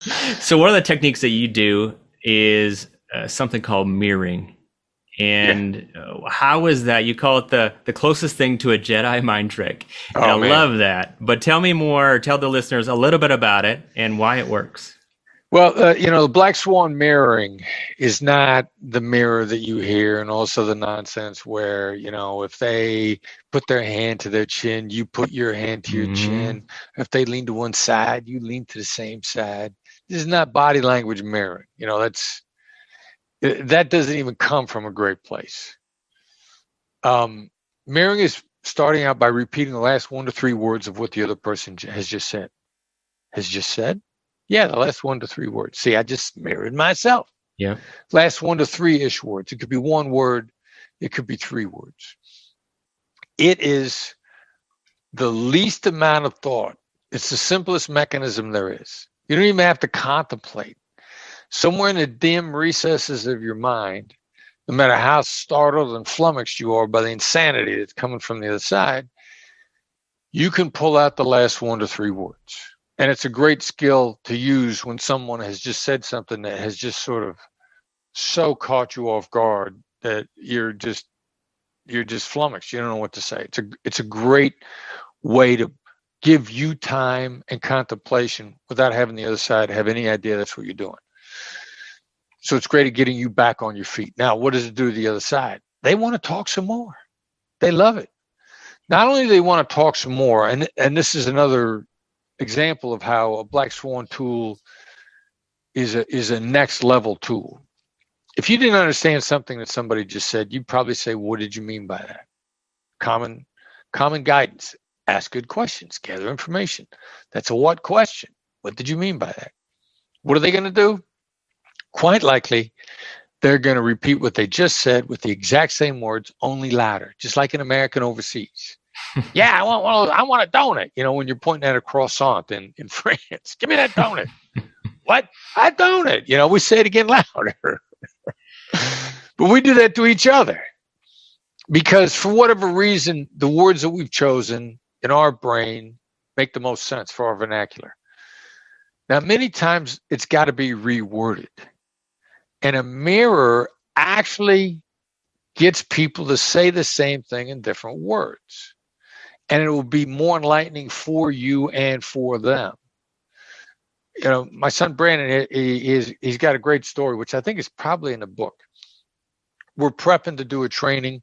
so one of the techniques that you do is uh, something called mirroring. And yeah. uh, how is that? You call it the the closest thing to a Jedi mind trick. And oh, I man. love that. But tell me more. Tell the listeners a little bit about it and why it works. Well, uh, you know, the black swan mirroring is not the mirror that you hear, and also the nonsense where, you know, if they put their hand to their chin, you put your hand to your mm-hmm. chin. If they lean to one side, you lean to the same side. This is not body language mirroring. You know, that's that doesn't even come from a great place. Um, mirroring is starting out by repeating the last one to three words of what the other person has just said. Has just said yeah, the last one to three words. See, I just mirrored myself. Yeah. Last one to three ish words. It could be one word, it could be three words. It is the least amount of thought. It's the simplest mechanism there is. You don't even have to contemplate. Somewhere in the dim recesses of your mind, no matter how startled and flummoxed you are by the insanity that's coming from the other side, you can pull out the last one to three words. And it's a great skill to use when someone has just said something that has just sort of so caught you off guard that you're just you're just flummoxed. You don't know what to say. It's a it's a great way to give you time and contemplation without having the other side have any idea that's what you're doing so it's great at getting you back on your feet now what does it do to the other side they want to talk some more they love it not only do they want to talk some more and and this is another example of how a black swan tool is a is a next level tool. If you didn't understand something that somebody just said, you'd probably say, "What did you mean by that?" Common common guidance. Ask good questions. Gather information. That's a what question. What did you mean by that? What are they going to do? Quite likely, they're going to repeat what they just said with the exact same words, only louder, just like an American overseas yeah, I want one. I want a donut. You know, when you're pointing at a croissant in in France, give me that donut. what? I donut. You know, we say it again louder. but we do that to each other because, for whatever reason, the words that we've chosen in our brain make the most sense for our vernacular. Now, many times it's got to be reworded, and a mirror actually gets people to say the same thing in different words and it will be more enlightening for you and for them. You know, my son Brandon, he, is he's got a great story, which I think is probably in the book. We're prepping to do a training,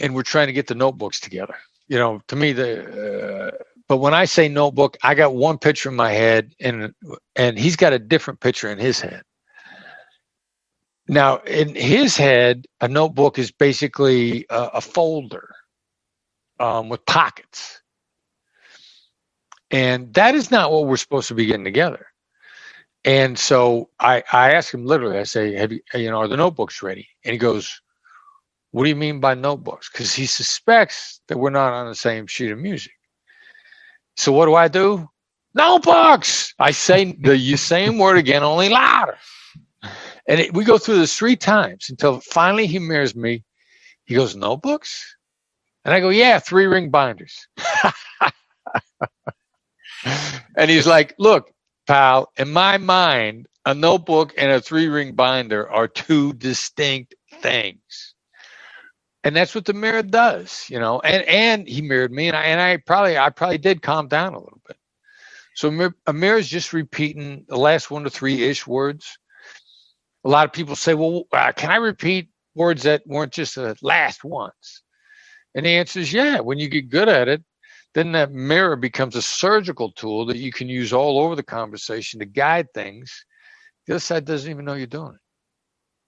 and we're trying to get the notebooks together. You know, to me, the uh, but when I say notebook, I got one picture in my head, and and he's got a different picture in his head. Now, in his head, a notebook is basically a, a folder um, with pockets. And that is not what we're supposed to be getting together. And so I, I ask him literally, I say, have you, you know, are the notebooks ready? And he goes, what do you mean by notebooks? Because he suspects that we're not on the same sheet of music. So what do I do? Notebooks. I say the same word again, only louder. And it, we go through this three times until finally he mirrors me. He goes, notebooks? And I go, yeah, three ring binders. and he's like, look, pal, in my mind, a notebook and a three ring binder are two distinct things. And that's what the mirror does, you know. And and he mirrored me, and I and I probably I probably did calm down a little bit. So a mirror is just repeating the last one to three ish words. A lot of people say, "Well, uh, can I repeat words that weren't just the last ones?" And the answer is yeah. When you get good at it, then that mirror becomes a surgical tool that you can use all over the conversation to guide things. The other side doesn't even know you're doing it.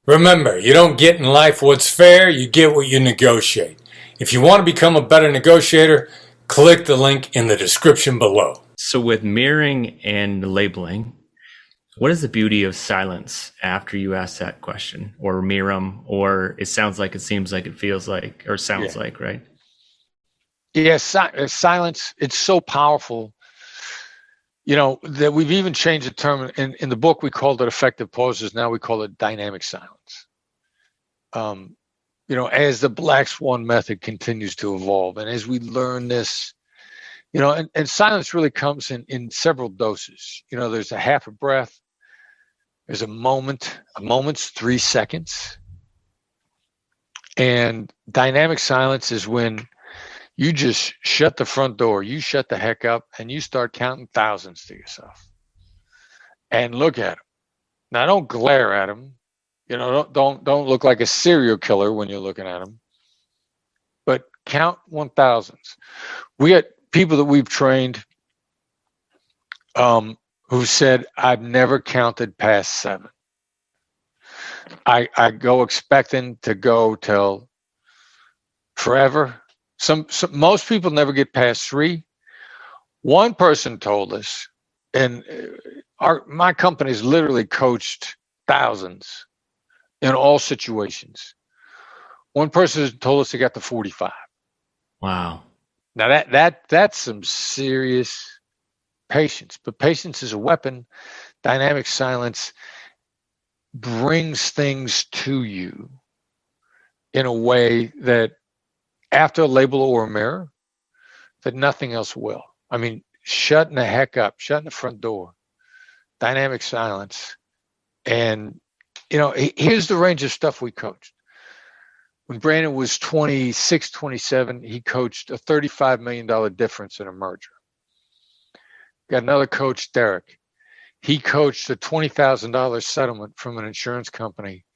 Remember, you don't get in life what's fair, you get what you negotiate. If you want to become a better negotiator, click the link in the description below. So, with mirroring and labeling, what is the beauty of silence after you ask that question or miram or it sounds like it seems like it feels like or sounds yeah. like right yes yeah, si- uh, silence it's so powerful you know that we've even changed the term in, in the book we called it effective pauses now we call it dynamic silence um, you know as the black swan method continues to evolve and as we learn this you know, and, and silence really comes in in several doses. You know, there's a half a breath, there's a moment, a moment's three seconds. And dynamic silence is when you just shut the front door, you shut the heck up, and you start counting thousands to yourself. And look at them. Now, don't glare at them. You know, don't don't, don't look like a serial killer when you're looking at them. But count one thousands. We got people that we've trained um, who said, I've never counted past seven. I, I go expecting to go till forever. Some, some most people never get past three. One person told us, and uh, our my company's literally coached thousands in all situations. One person told us they got to 45. Wow. Now that that that's some serious patience. But patience is a weapon. Dynamic silence brings things to you in a way that after a label or a mirror, that nothing else will. I mean, shutting the heck up, shutting the front door, dynamic silence. And, you know, here's the range of stuff we coached. When Brandon was 26, 27, he coached a $35 million difference in a merger. Got another coach, Derek. He coached a $20,000 settlement from an insurance company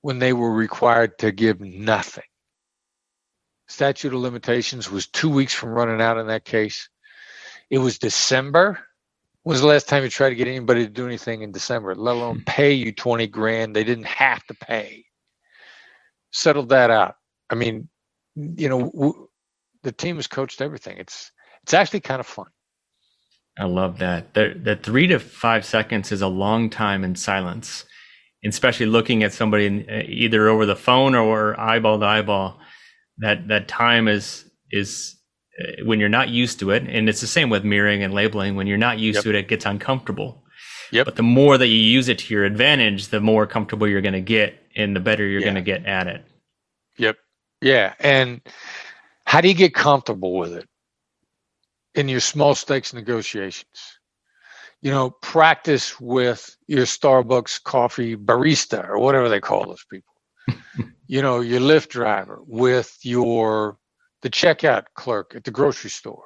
when they were required to give nothing. Statute of limitations was two weeks from running out in that case. It was December. When was the last time you tried to get anybody to do anything in December, let alone hmm. pay you 20 grand? They didn't have to pay. Settled that out. I mean, you know, w- the team has coached everything. It's it's actually kind of fun. I love that. The, the three to five seconds is a long time in silence, especially looking at somebody in, uh, either over the phone or eyeball to eyeball. That that time is is uh, when you're not used to it, and it's the same with mirroring and labeling. When you're not used yep. to it, it gets uncomfortable. Yep. But the more that you use it to your advantage, the more comfortable you're going to get, and the better you're yeah. going to get at it. Yep. Yeah. And how do you get comfortable with it? in your small stakes negotiations. You know, practice with your Starbucks coffee barista or whatever they call those people. You know, your Lyft driver with your the checkout clerk at the grocery store.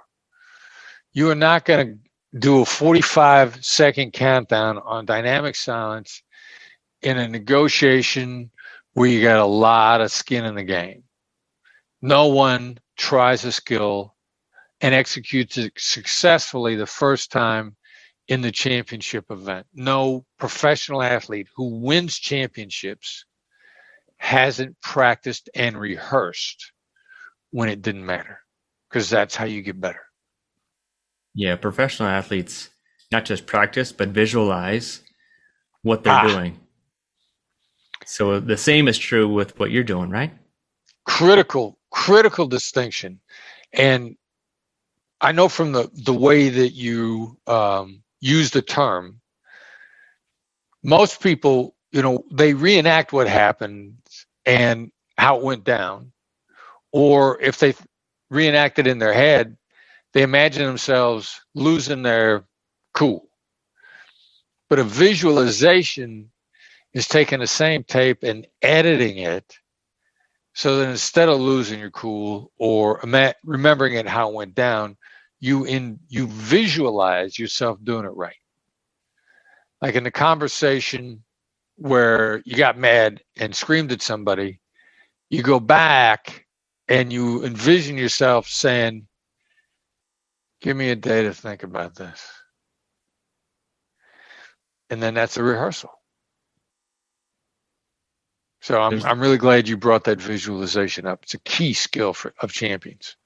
You are not going to do a 45 second countdown on dynamic silence in a negotiation where you got a lot of skin in the game. No one tries a skill and executes it successfully the first time in the championship event. No professional athlete who wins championships hasn't practiced and rehearsed when it didn't matter because that's how you get better. Yeah, professional athletes not just practice but visualize what they're ah. doing. So the same is true with what you're doing, right? Critical, critical distinction. And I know from the the way that you um, use the term, most people, you know, they reenact what happened and how it went down, or if they reenact it in their head, they imagine themselves losing their cool. But a visualization is taking the same tape and editing it so that instead of losing your cool or remembering it how it went down, you in you visualize yourself doing it right. Like in the conversation where you got mad and screamed at somebody, you go back and you envision yourself saying, Give me a day to think about this. And then that's a rehearsal. So I'm I'm really glad you brought that visualization up. It's a key skill for, of champions.